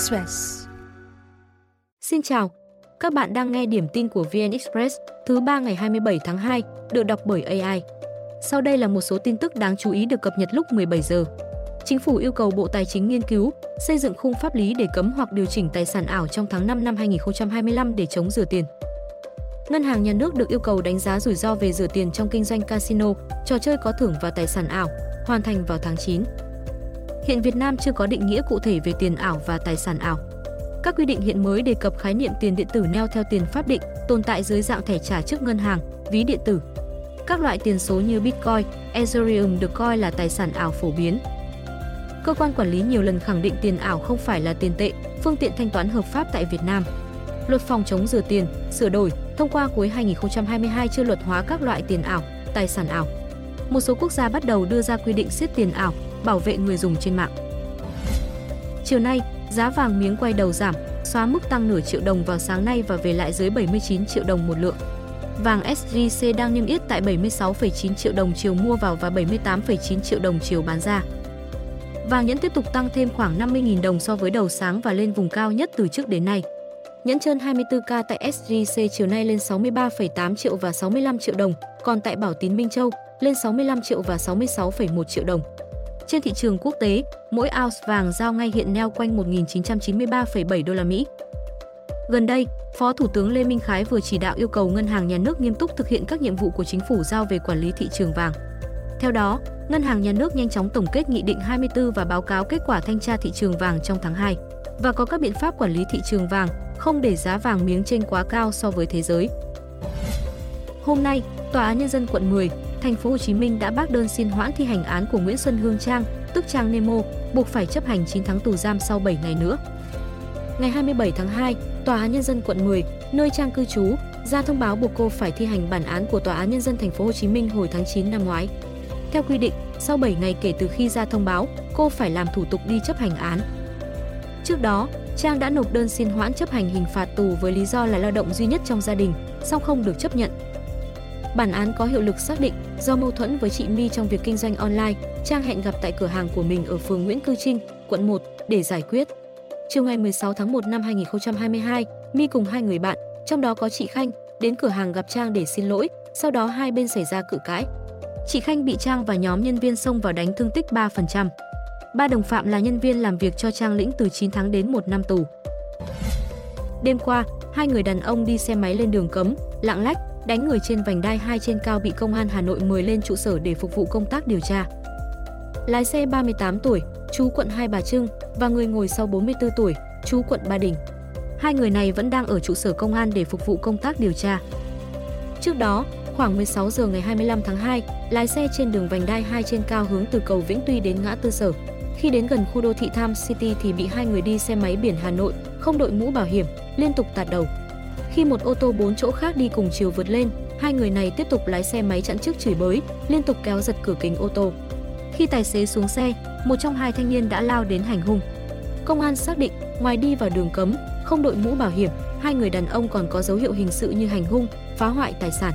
Express. Xin chào, các bạn đang nghe điểm tin của VN Express thứ ba ngày 27 tháng 2, được đọc bởi AI. Sau đây là một số tin tức đáng chú ý được cập nhật lúc 17 giờ. Chính phủ yêu cầu Bộ Tài chính nghiên cứu, xây dựng khung pháp lý để cấm hoặc điều chỉnh tài sản ảo trong tháng 5 năm 2025 để chống rửa tiền. Ngân hàng nhà nước được yêu cầu đánh giá rủi ro về rửa tiền trong kinh doanh casino, trò chơi có thưởng và tài sản ảo, hoàn thành vào tháng 9. Hiện Việt Nam chưa có định nghĩa cụ thể về tiền ảo và tài sản ảo. Các quy định hiện mới đề cập khái niệm tiền điện tử neo theo tiền pháp định, tồn tại dưới dạng thẻ trả trước ngân hàng, ví điện tử. Các loại tiền số như Bitcoin, Ethereum được coi là tài sản ảo phổ biến. Cơ quan quản lý nhiều lần khẳng định tiền ảo không phải là tiền tệ, phương tiện thanh toán hợp pháp tại Việt Nam. Luật phòng chống rửa tiền, sửa đổi, thông qua cuối 2022 chưa luật hóa các loại tiền ảo, tài sản ảo. Một số quốc gia bắt đầu đưa ra quy định siết tiền ảo, bảo vệ người dùng trên mạng. Chiều nay, giá vàng miếng quay đầu giảm, xóa mức tăng nửa triệu đồng vào sáng nay và về lại dưới 79 triệu đồng một lượng. Vàng SJC đang niêm yết tại 76,9 triệu đồng chiều mua vào và 78,9 triệu đồng chiều bán ra. Vàng nhẫn tiếp tục tăng thêm khoảng 50.000 đồng so với đầu sáng và lên vùng cao nhất từ trước đến nay. Nhẫn trơn 24K tại SJC chiều nay lên 63,8 triệu và 65 triệu đồng, còn tại Bảo Tín Minh Châu lên 65 triệu và 66,1 triệu đồng. Trên thị trường quốc tế, mỗi ounce vàng giao ngay hiện neo quanh 1.993,7 đô la Mỹ. Gần đây, Phó Thủ tướng Lê Minh Khái vừa chỉ đạo yêu cầu Ngân hàng Nhà nước nghiêm túc thực hiện các nhiệm vụ của chính phủ giao về quản lý thị trường vàng. Theo đó, Ngân hàng Nhà nước nhanh chóng tổng kết Nghị định 24 và báo cáo kết quả thanh tra thị trường vàng trong tháng 2 và có các biện pháp quản lý thị trường vàng, không để giá vàng miếng trên quá cao so với thế giới. Hôm nay, Tòa án nhân dân quận 10, thành phố Hồ Chí Minh đã bác đơn xin hoãn thi hành án của Nguyễn Xuân Hương Trang, tức Trang Nemo, buộc phải chấp hành 9 tháng tù giam sau 7 ngày nữa. Ngày 27 tháng 2, Tòa án nhân dân quận 10, nơi Trang cư trú, ra thông báo buộc cô phải thi hành bản án của Tòa án nhân dân thành phố Hồ Chí Minh hồi tháng 9 năm ngoái. Theo quy định, sau 7 ngày kể từ khi ra thông báo, cô phải làm thủ tục đi chấp hành án. Trước đó, Trang đã nộp đơn xin hoãn chấp hành hình phạt tù với lý do là lao động duy nhất trong gia đình, song không được chấp nhận. Bản án có hiệu lực xác định do mâu thuẫn với chị My trong việc kinh doanh online, Trang hẹn gặp tại cửa hàng của mình ở phường Nguyễn Cư Trinh, quận 1 để giải quyết. Chiều ngày 16 tháng 1 năm 2022, My cùng hai người bạn, trong đó có chị Khanh, đến cửa hàng gặp Trang để xin lỗi, sau đó hai bên xảy ra cự cãi. Chị Khanh bị Trang và nhóm nhân viên xông vào đánh thương tích 3%. Ba đồng phạm là nhân viên làm việc cho Trang lĩnh từ 9 tháng đến 1 năm tù. Đêm qua, hai người đàn ông đi xe máy lên đường cấm, lạng lách, đánh người trên vành đai 2 trên cao bị công an Hà Nội mời lên trụ sở để phục vụ công tác điều tra. Lái xe 38 tuổi, chú quận Hai Bà Trưng và người ngồi sau 44 tuổi, chú quận Ba Đình. Hai người này vẫn đang ở trụ sở công an để phục vụ công tác điều tra. Trước đó, khoảng 16 giờ ngày 25 tháng 2, lái xe trên đường vành đai 2 trên cao hướng từ cầu Vĩnh Tuy đến ngã tư sở. Khi đến gần khu đô thị Tham City thì bị hai người đi xe máy biển Hà Nội không đội mũ bảo hiểm, liên tục tạt đầu. Khi một ô tô 4 chỗ khác đi cùng chiều vượt lên, hai người này tiếp tục lái xe máy chặn trước chửi bới, liên tục kéo giật cửa kính ô tô. Khi tài xế xuống xe, một trong hai thanh niên đã lao đến hành hung. Công an xác định, ngoài đi vào đường cấm, không đội mũ bảo hiểm, hai người đàn ông còn có dấu hiệu hình sự như hành hung, phá hoại tài sản.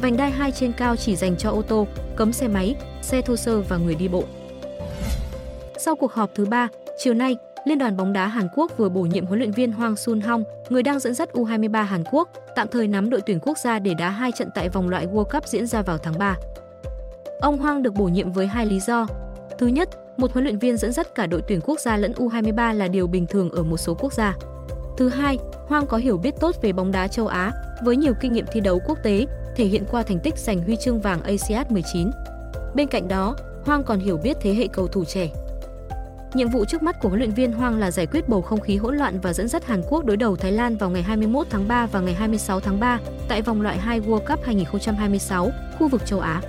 Vành đai 2 trên cao chỉ dành cho ô tô, cấm xe máy, xe thô sơ và người đi bộ. Sau cuộc họp thứ ba, chiều nay, Liên đoàn bóng đá Hàn Quốc vừa bổ nhiệm huấn luyện viên Hwang Sun Hong, người đang dẫn dắt U23 Hàn Quốc, tạm thời nắm đội tuyển quốc gia để đá hai trận tại vòng loại World Cup diễn ra vào tháng 3. Ông Hwang được bổ nhiệm với hai lý do. Thứ nhất, một huấn luyện viên dẫn dắt cả đội tuyển quốc gia lẫn U23 là điều bình thường ở một số quốc gia. Thứ hai, Hoang có hiểu biết tốt về bóng đá châu Á, với nhiều kinh nghiệm thi đấu quốc tế, thể hiện qua thành tích giành huy chương vàng ASEAN 19. Bên cạnh đó, Hoang còn hiểu biết thế hệ cầu thủ trẻ. Nhiệm vụ trước mắt của huấn luyện viên Hoang là giải quyết bầu không khí hỗn loạn và dẫn dắt Hàn Quốc đối đầu Thái Lan vào ngày 21 tháng 3 và ngày 26 tháng 3 tại vòng loại 2 World Cup 2026, khu vực châu Á.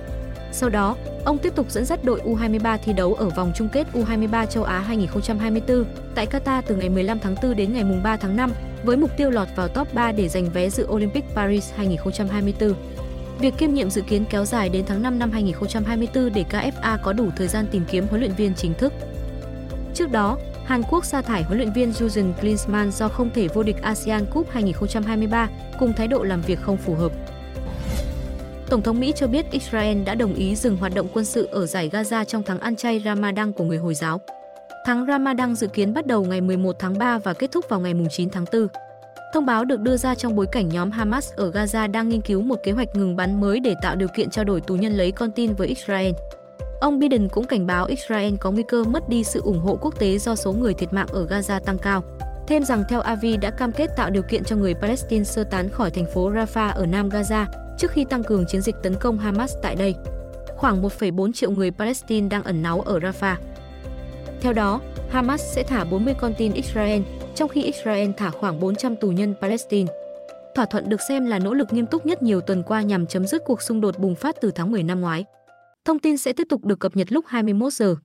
Sau đó, ông tiếp tục dẫn dắt đội U23 thi đấu ở vòng chung kết U23 châu Á 2024 tại Qatar từ ngày 15 tháng 4 đến ngày 3 tháng 5 với mục tiêu lọt vào top 3 để giành vé dự Olympic Paris 2024. Việc kiêm nhiệm dự kiến kéo dài đến tháng 5 năm 2024 để KFA có đủ thời gian tìm kiếm huấn luyện viên chính thức. Trước đó, Hàn Quốc sa thải huấn luyện viên Jurgen Klinsmann do không thể vô địch ASEAN Cup 2023 cùng thái độ làm việc không phù hợp. Tổng thống Mỹ cho biết Israel đã đồng ý dừng hoạt động quân sự ở giải Gaza trong tháng ăn chay Ramadan của người Hồi giáo. Tháng Ramadan dự kiến bắt đầu ngày 11 tháng 3 và kết thúc vào ngày 9 tháng 4. Thông báo được đưa ra trong bối cảnh nhóm Hamas ở Gaza đang nghiên cứu một kế hoạch ngừng bắn mới để tạo điều kiện trao đổi tù nhân lấy con tin với Israel. Ông Biden cũng cảnh báo Israel có nguy cơ mất đi sự ủng hộ quốc tế do số người thiệt mạng ở Gaza tăng cao. Thêm rằng theo Avi đã cam kết tạo điều kiện cho người Palestine sơ tán khỏi thành phố Rafah ở Nam Gaza trước khi tăng cường chiến dịch tấn công Hamas tại đây. Khoảng 1,4 triệu người Palestine đang ẩn náu ở Rafah. Theo đó, Hamas sẽ thả 40 con tin Israel, trong khi Israel thả khoảng 400 tù nhân Palestine. Thỏa thuận được xem là nỗ lực nghiêm túc nhất nhiều tuần qua nhằm chấm dứt cuộc xung đột bùng phát từ tháng 10 năm ngoái. Thông tin sẽ tiếp tục được cập nhật lúc 21 giờ.